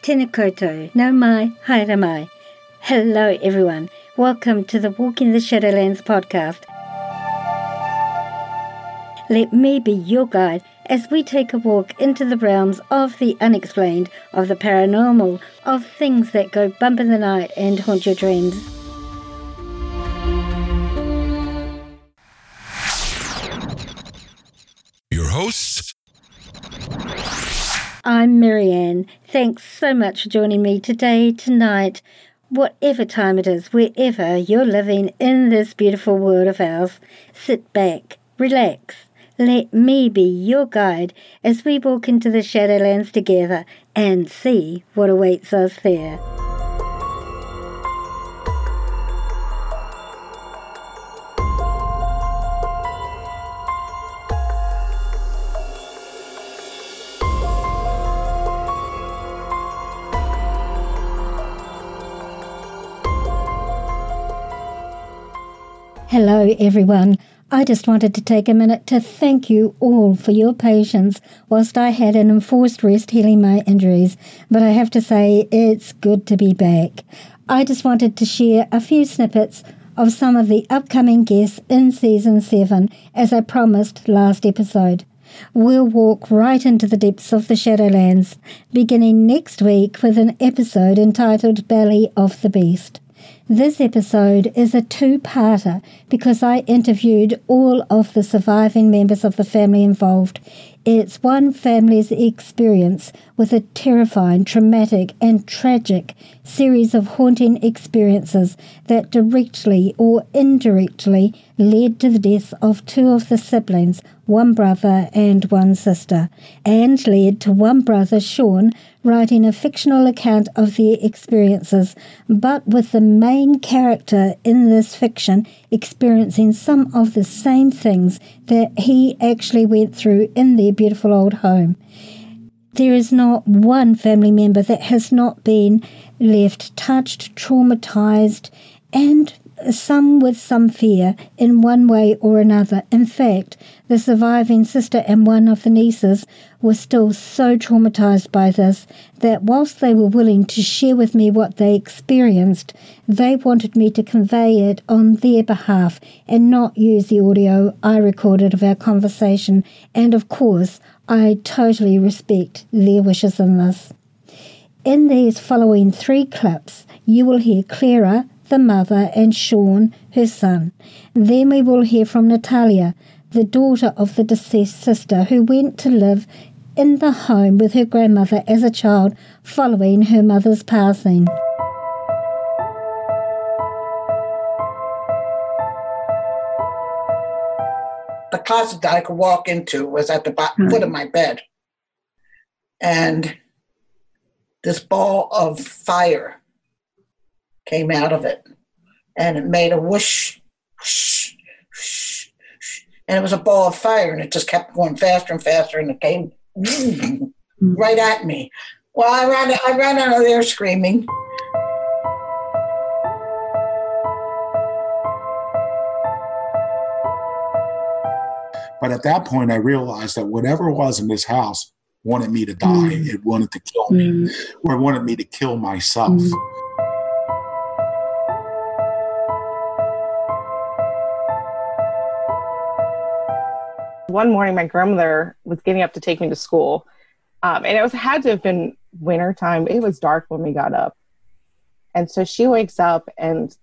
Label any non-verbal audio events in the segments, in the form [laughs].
Tēnā koutou, nau mai, haere mai. Hello everyone, welcome to the Walking the Shadowlands podcast. Let me be your guide as we take a walk into the realms of the unexplained, of the paranormal, of things that go bump in the night and haunt your dreams. Your hosts, I'm Marianne. Thanks so much for joining me today, tonight, whatever time it is, wherever you're living in this beautiful world of ours. Sit back, relax, let me be your guide as we walk into the Shadowlands together and see what awaits us there. Everyone. I just wanted to take a minute to thank you all for your patience whilst I had an enforced rest healing my injuries, but I have to say it's good to be back. I just wanted to share a few snippets of some of the upcoming guests in season 7 as I promised last episode. We'll walk right into the depths of the Shadowlands, beginning next week with an episode entitled Belly of the Beast. This episode is a two parter because I interviewed all of the surviving members of the family involved. It's one family's experience with a terrifying, traumatic, and tragic series of haunting experiences that directly or indirectly led to the deaths of two of the siblings, one brother and one sister, and led to one brother, Sean, writing a fictional account of their experiences, but with the main character in this fiction experiencing some of the same things that he actually went through in their beautiful old home. There is not one family member that has not been left touched, traumatized, and some with some fear in one way or another. In fact, the surviving sister and one of the nieces were still so traumatized by this that whilst they were willing to share with me what they experienced, they wanted me to convey it on their behalf and not use the audio I recorded of our conversation. And of course, I totally respect their wishes in this. In these following three clips, you will hear Clara, the mother, and Sean, her son. Then we will hear from Natalia, the daughter of the deceased sister, who went to live in the home with her grandmother as a child following her mother's passing. Closet that I could walk into was at the bottom, foot of hmm. my bed. And this ball of fire came out of it. And it made a whoosh, whoosh, whoosh, whoosh. and it was a ball of fire, and it just kept going faster and faster, and it came [laughs] right at me. Well, I ran, I ran out of there screaming. But at that point, I realized that whatever it was in this house wanted me to die. Mm. It wanted to kill me, Mm. or it wanted me to kill myself. Mm. one morning my grandmother was getting up to take me to school um, and it was had to have been winter time it was dark when we got up and so she wakes up and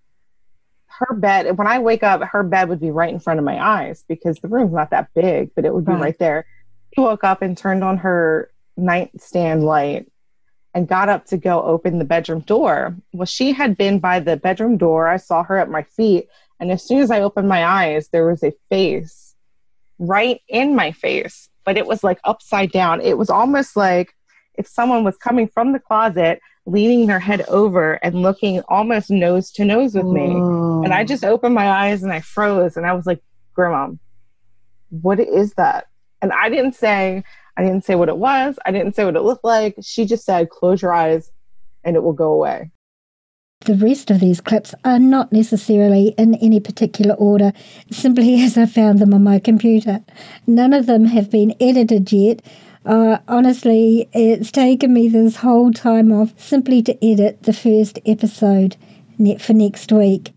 her bed when i wake up her bed would be right in front of my eyes because the room's not that big but it would be Right. right there she woke up and turned on her nightstand light and got up to go open the bedroom door well she had been by the bedroom door i saw her at my feet and as soon as i opened my eyes there was a face right in my face, but it was like upside down. It was almost like if someone was coming from the closet, leaning their head over and looking almost nose to nose with me. And I oh. just opened my eyes and I froze and I was like, Grandma, what is that? And I didn't say, I didn't say what it was. I didn't say what it looked like. She just said, close your eyes and it will go away. The rest of these clips are not necessarily in any particular order, simply [laughs] as I found them on my computer. None of them have been edited yet. Uh, honestly, it's taken me this whole time off simply to edit the first episode for next week.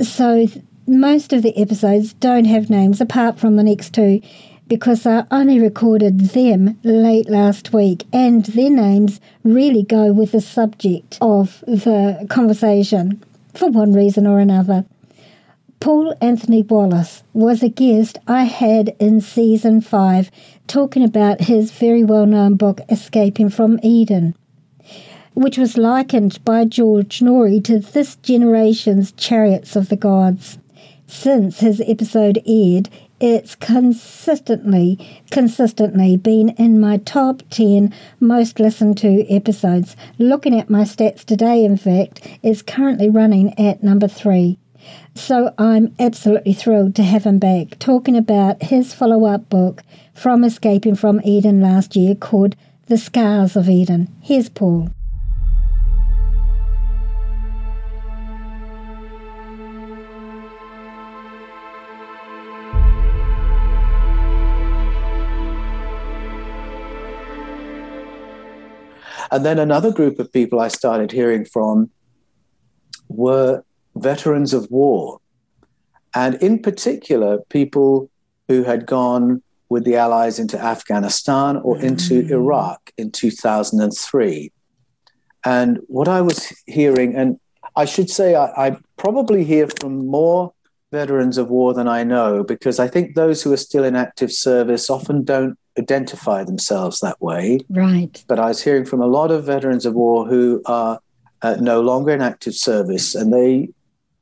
So most of the episodes don't have names apart from the next two because I only recorded them late last week and their names really go with the subject of the conversation for one reason or another. Paul Anthony Wallis was a guest I had in season five talking about his very well known book, Escaping from Eden, which was likened by George Noory to this generation's Chariots of the Gods. Since his episode aired, it's consistently, consistently been in my top 10 most listened to episodes. Looking at my stats today, in fact, it's currently running at number three. So I'm absolutely thrilled to have him back talking about his follow up book from Escaping from Eden last year called The Scars of Eden. Here's Paul. And then another group of people I started hearing from were veterans of war. And in particular, people who had gone with the Allies into Afghanistan or into mm. Iraq in 2003. And what I was hearing, and I should say, I, I, probably hear from more veterans of war than I know, because I think those who are still in active service often don't identify themselves that way. Right. But I was hearing from a lot of veterans of war who are uh, no longer in active service, and they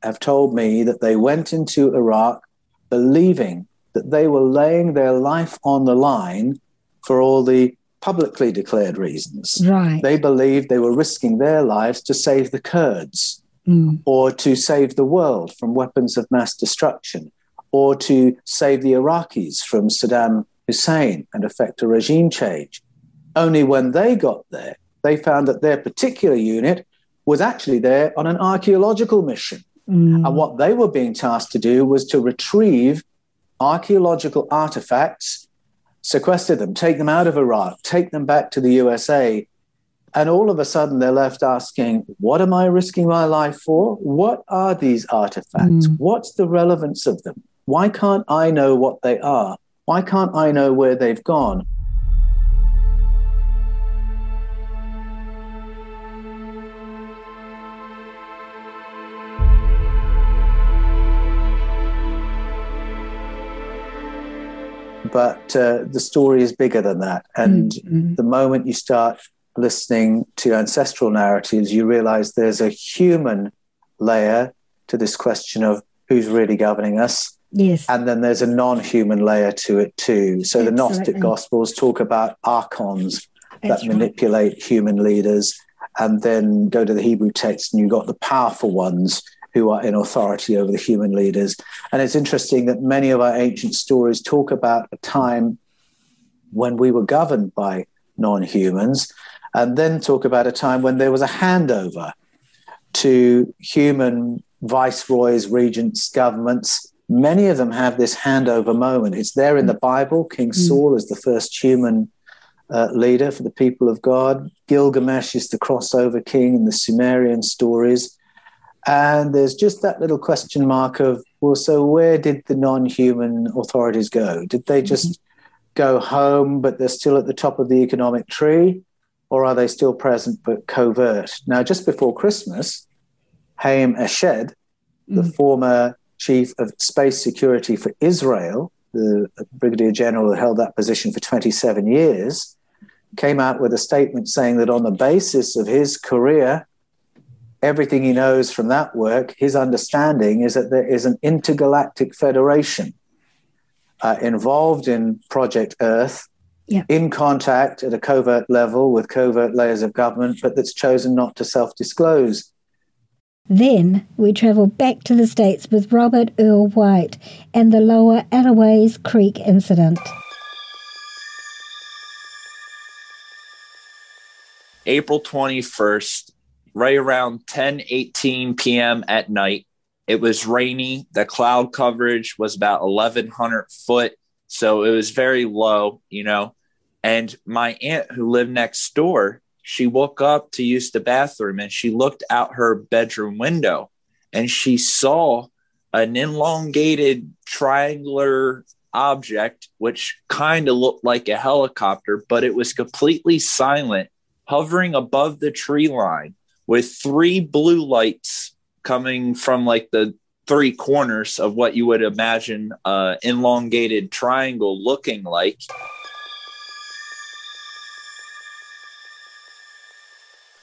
have told me that they went into Iraq believing that they were laying their life on the line for all the publicly declared reasons. Right. They believed they were risking their lives to save the Kurds mm. or to save the world from weapons of mass destruction or to save the Iraqis from Saddam Hussein and effect a regime change. Only when they got there, they found that their particular unit was actually there on an archaeological mission. Mm. And what they were being tasked to do was to retrieve archaeological artifacts, sequester them, take them out of Iraq, take them back to the USA. And all of a sudden, they're left asking, What am I risking my life for? What are these artifacts? Mm. What's the relevance of them? Why can't I know what they are? Why can't I know where they've gone? But uh, the story is bigger than that. And mm-hmm. the moment you start listening to ancestral narratives, you realize there's a human layer to this question of who's really governing us. Yes. And then there's a non human layer to it too. So Absolutely. the Gnostic Gospels talk about archons That's that manipulate right. human leaders. And then go to the Hebrew text, and you've got the powerful ones who are in authority over the human leaders. And it's interesting that many of our ancient stories talk about a time when we were governed by non humans, and then talk about a time when there was a handover to human viceroys, regents, governments. Many of them have this handover moment. It's there in the Bible. King mm. Saul is the first human uh, leader for the people of God. Gilgamesh is the crossover king in the Sumerian stories. And there's just that little question mark of, well, so where did the non human authorities go? Did they just mm-hmm. go home, but they're still at the top of the economic tree? Or are they still present but covert? Now, just before Christmas, Haim Eshed, the mm. former chief of space security for Israel, the brigadier general who held that position for 27 years, came out with a statement saying that on the basis of his career everything he knows from that work, his understanding is that there is an intergalactic federation uh, involved in Project Earth, yeah. in contact at a covert level with covert layers of government, but that's chosen not to self disclose. Then we travel back to the States with Robert Earl White and the Lower Alloways Creek incident. April 21st, right around 10 18 p.m. at night. It was rainy. The cloud coverage was about 1,100 foot. So it was very low, you know. And my aunt, who lived next door, she woke up to use the bathroom and she looked out her bedroom window and she saw an elongated triangular object, which kind of looked like a helicopter, but it was completely silent, hovering above the tree line with three blue lights coming from like the three corners of what you would imagine an elongated triangle looking like.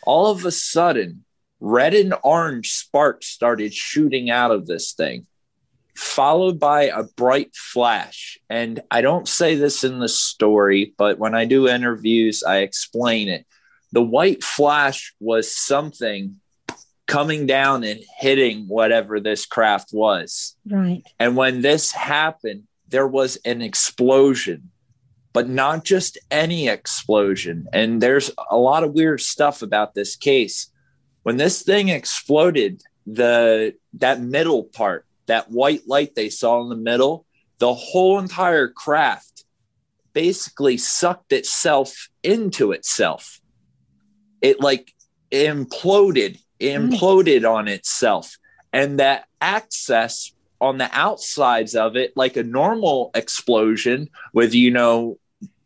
All of a sudden, red and orange sparks started shooting out of this thing, followed by a bright flash. And I don't say this in the story, but when I do interviews, I explain it. The white flash was something coming down and hitting whatever this craft was. Right. And when this happened, there was an explosion, but not just any explosion. And there's a lot of weird stuff about this case when this thing exploded, the that middle part, that white light they saw in the middle, the whole entire craft basically sucked itself into itself. It like imploded, imploded on itself. And that access on the outsides of it, like a normal explosion with, you know,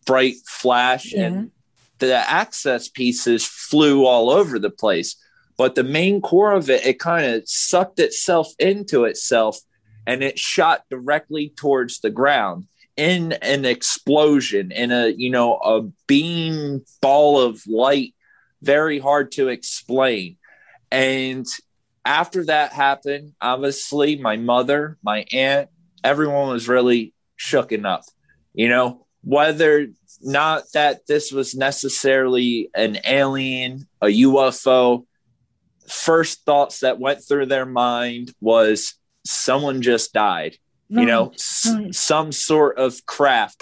bright flash yeah. and the access pieces flew all over the place but the main core of it, it kind of sucked itself into itself and it shot directly towards the ground in an explosion, in a, you know, a beam ball of light, very hard to explain. And after that happened, obviously, my mother, my aunt, everyone was really shooken up. You know, whether not that this was necessarily an alien, a UFO, first thoughts that went through their mind was someone just died right, you know right. s- some sort of craft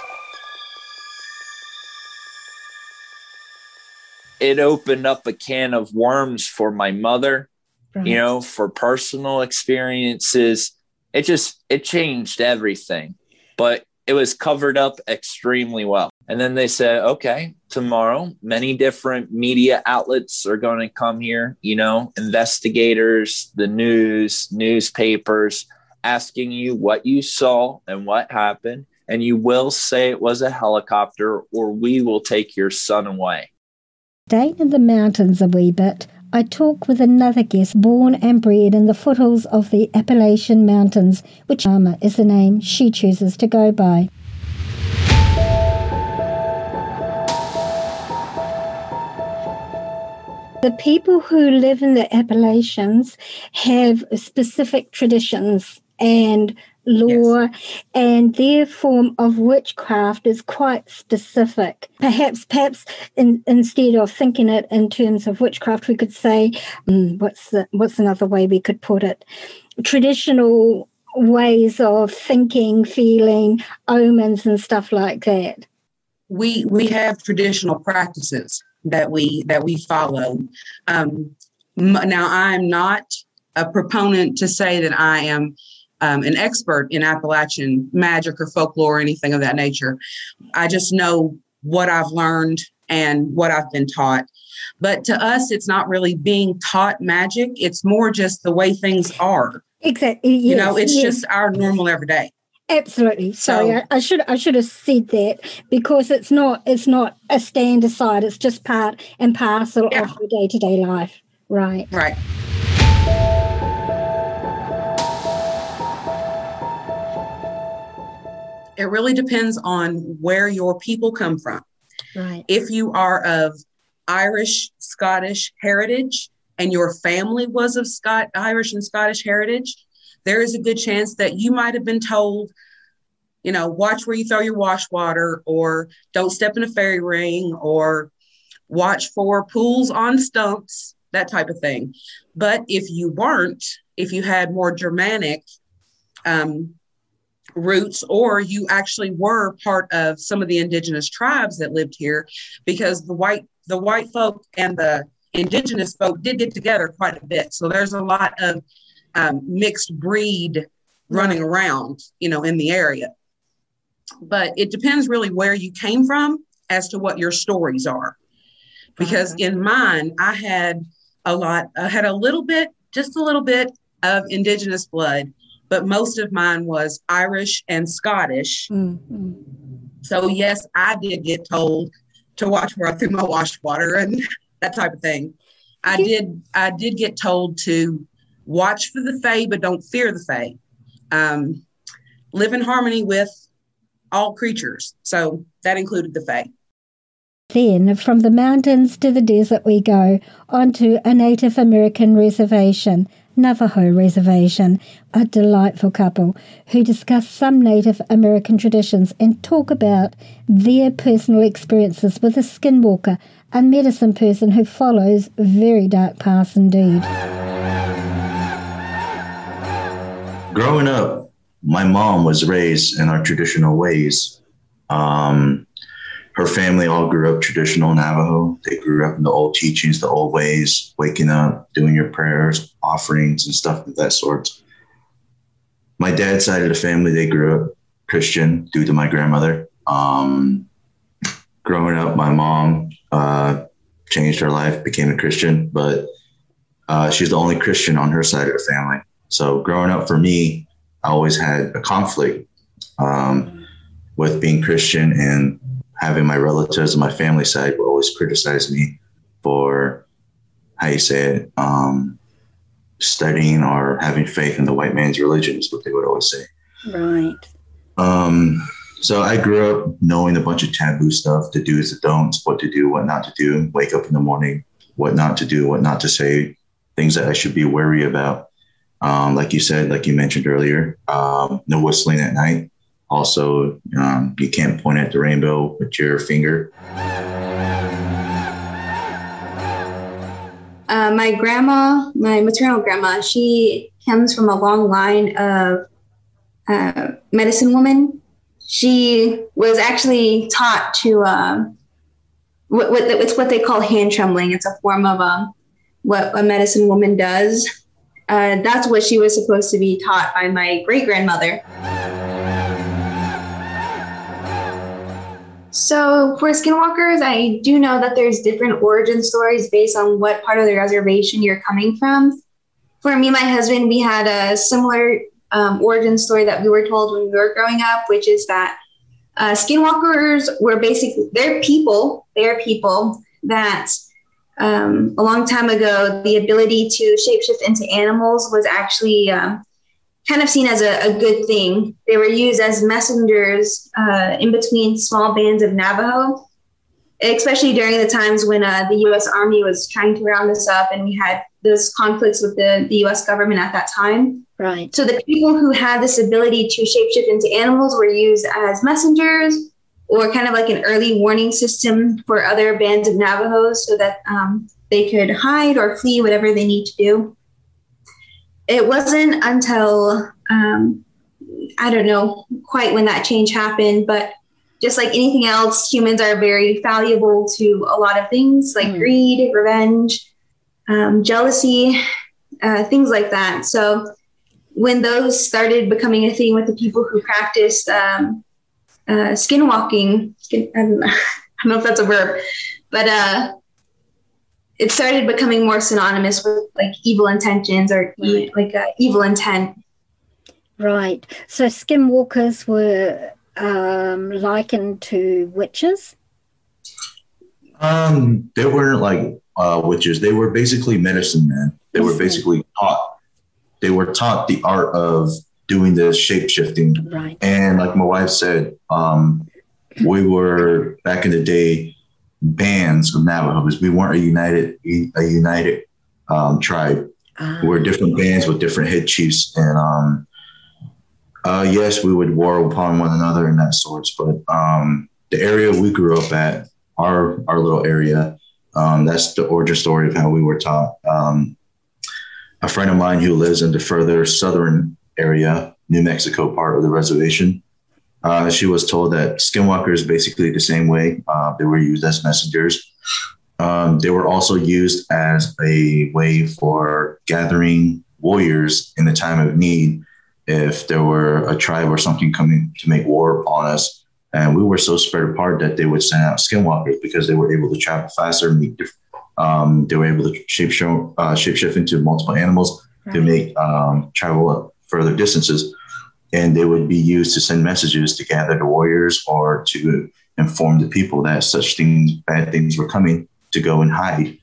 it opened up a can of worms for my mother right. you know for personal experiences it just it changed everything but it was covered up extremely well and then they said, okay, tomorrow, many different media outlets are going to come here, you know, investigators, the news, newspapers, asking you what you saw and what happened. And you will say it was a helicopter, or we will take your son away. Staying in the mountains a wee bit, I talk with another guest born and bred in the foothills of the Appalachian Mountains, which Arma is the name she chooses to go by. The people who live in the Appalachians have specific traditions and law, yes. and their form of witchcraft is quite specific. Perhaps, perhaps in, instead of thinking it in terms of witchcraft, we could say, um, what's the, what's another way we could put it? Traditional ways of thinking, feeling, omens, and stuff like that. We we have traditional practices that we that we follow. Um, now, I'm not a proponent to say that I am um, an expert in Appalachian magic or folklore or anything of that nature. I just know what I've learned and what I've been taught. But to us, it's not really being taught magic. It's more just the way things are. Exactly. Yes, you know, it's yes. just our normal everyday. Absolutely. Sorry, so, I, I, should I should have said that because it's not it's not a stand aside. It's just part and parcel yeah. of your day to day life. Right. Right. It really depends on where your people come from. Right. If you are of Irish, Scottish heritage, and your family was of Scott Irish and Scottish heritage, there is a good chance that you might have been told, you know, watch where you throw your wash water, or don't step in a fairy ring, or watch for pools on stumps, that type of thing. But if you weren't, if you had more Germanic um, roots, or you actually were part of some of the indigenous tribes that lived here, because the white the white folk and the indigenous folk did get together quite a bit. So there's a lot of um, mixed breed running around, you know, in the area. But it depends really where you came from as to what your stories are. Because in mine, I had a lot, I had a little bit, just a little bit of indigenous blood, but most of mine was Irish and Scottish. Mm-hmm. So, yes, I did get told to watch where I threw my wash water and [laughs] that type of thing. I did, I did get told to watch for the Fae, but don't fear the Fae. Um, live in harmony with all creatures. So that included the Fae. Then, from the mountains to the desert, we go onto a Native American reservation, Navajo Reservation, a delightful couple who discuss some Native American traditions and talk about their personal experiences with a skinwalker, a medicine person who follows very dark paths indeed. Growing up, my mom was raised in our traditional ways. Um, her family all grew up traditional Navajo. They grew up in the old teachings, the old ways, waking up, doing your prayers, offerings, and stuff of that sort. My dad's side of the family, they grew up Christian due to my grandmother. Um, growing up, my mom uh, changed her life, became a Christian, but uh, she's the only Christian on her side of the family. So growing up for me, I always had a conflict um, with being Christian and having my relatives and my family side would always criticize me for how you say it, um, studying or having faith in the white man's religion is what they would always say. Right. Um, so I grew up knowing a bunch of taboo stuff, the do's, the don'ts, what to do, what not to do, wake up in the morning, what not to do, what not to say, things that I should be wary about. Um, like you said, like you mentioned earlier, um, no whistling at night. Also, um, you can't point at the rainbow with your finger. Uh, my grandma, my maternal grandma, she comes from a long line of uh, medicine women. She was actually taught to, uh, what, what, it's what they call hand trembling. It's a form of um, what a medicine woman does. Uh, that's what she was supposed to be taught by my great grandmother. So for skinwalkers, I do know that there's different origin stories based on what part of the reservation you're coming from. For me, my husband, we had a similar um, origin story that we were told when we were growing up, which is that uh, skinwalkers were basically they're people. They're people that um, a long time ago, the ability to shapeshift into animals was actually um, kind of seen as a, a, good thing. They were used as messengers uh, in between small bands of Navajo, especially during the times when uh, the U.S. Army was trying to round us up and we had those conflicts with the, the U.S. government at that time. Right. So the people who had this ability to shapeshift into animals were used as messengers or kind of like an early warning system for other bands of Navajos so that um, they could hide or flee, whatever they need to do it wasn't until um, I don't know quite when that change happened, but just like anything else, humans are very valuable to a lot of things like mm. greed, revenge, um, jealousy, uh, things like that. So when those started becoming a thing with the people who practiced um, uh, skinwalking, skin, I, don't know, [laughs] I don't know if that's a verb, but uh, it started becoming more synonymous with like evil intentions or right. e- like uh, evil intent. Right. So skinwalkers were um, likened to witches. Um, they weren't like uh, witches. They were basically medicine men. They were basically taught. They were taught the art of doing this shape shifting. Right. And like my wife said, um, we were back in the day bands of Navajos. We weren't a united a united um, tribe. Uh, we are different bands with different head chiefs, and um, uh, yes, we would war upon one another and that sorts. But um, the area we grew up at, our our little area, um, that's the origin story of how we were taught. Um, a friend of mine who lives in the further southern area, New Mexico part of the reservation, uh, she was told that skinwalkers basically the same way. Uh, they were used as messengers. Um, they were also used as a way for gathering warriors in the time of need. If there were a tribe or something coming to make war upon us, And we were so spread apart that they would send out skinwalkers because they were able to travel faster, meet um, they were able to shape show, uh, shapeshift into multiple animals right. to make um, travel further distances. And they would be used to send messages to gather the warriors or to inform the people that such things, bad things were coming to go and hide.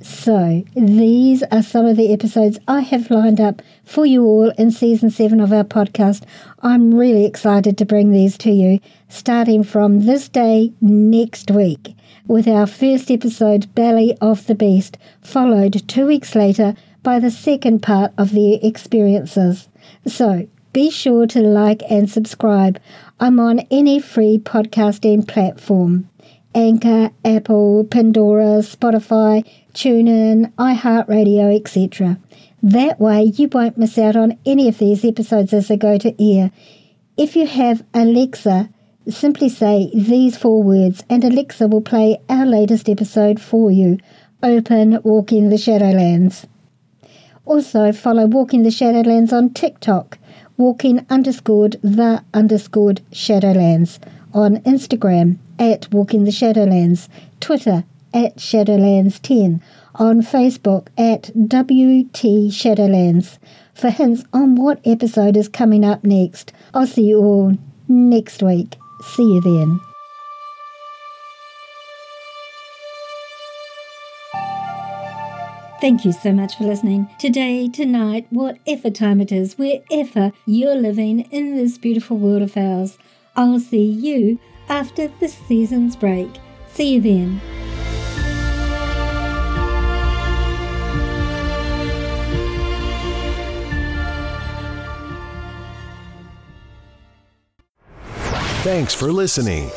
So, these are some of the episodes I have lined up for you all in season seven of our podcast. I'm really excited to bring these to you, starting from this day next week, with our first episode, Belly of the Beast, followed two weeks later by the second part of the experiences. So, be sure to like and subscribe. I'm on any free podcasting platform. Anchor, Apple, Pandora, Spotify, TuneIn, iHeartRadio, etc. That way you won't miss out on any of these episodes as they go to air. If you have Alexa, simply say these four words and Alexa will play our latest episode for you. Open Walking the Shadowlands. Also follow Walking the Shadowlands on TikTok, walking underscored the underscored Shadowlands, on Instagram at Walking the Shadowlands, Twitter at Shadowlands10, on Facebook at WT Shadowlands for hints on what episode is coming up next. I'll see you all next week. See you then. Thank you so much for listening. Today, tonight, whatever time it is, wherever you're living in this beautiful world of ours, I'll see you after the season's break. See you then. Thanks for listening.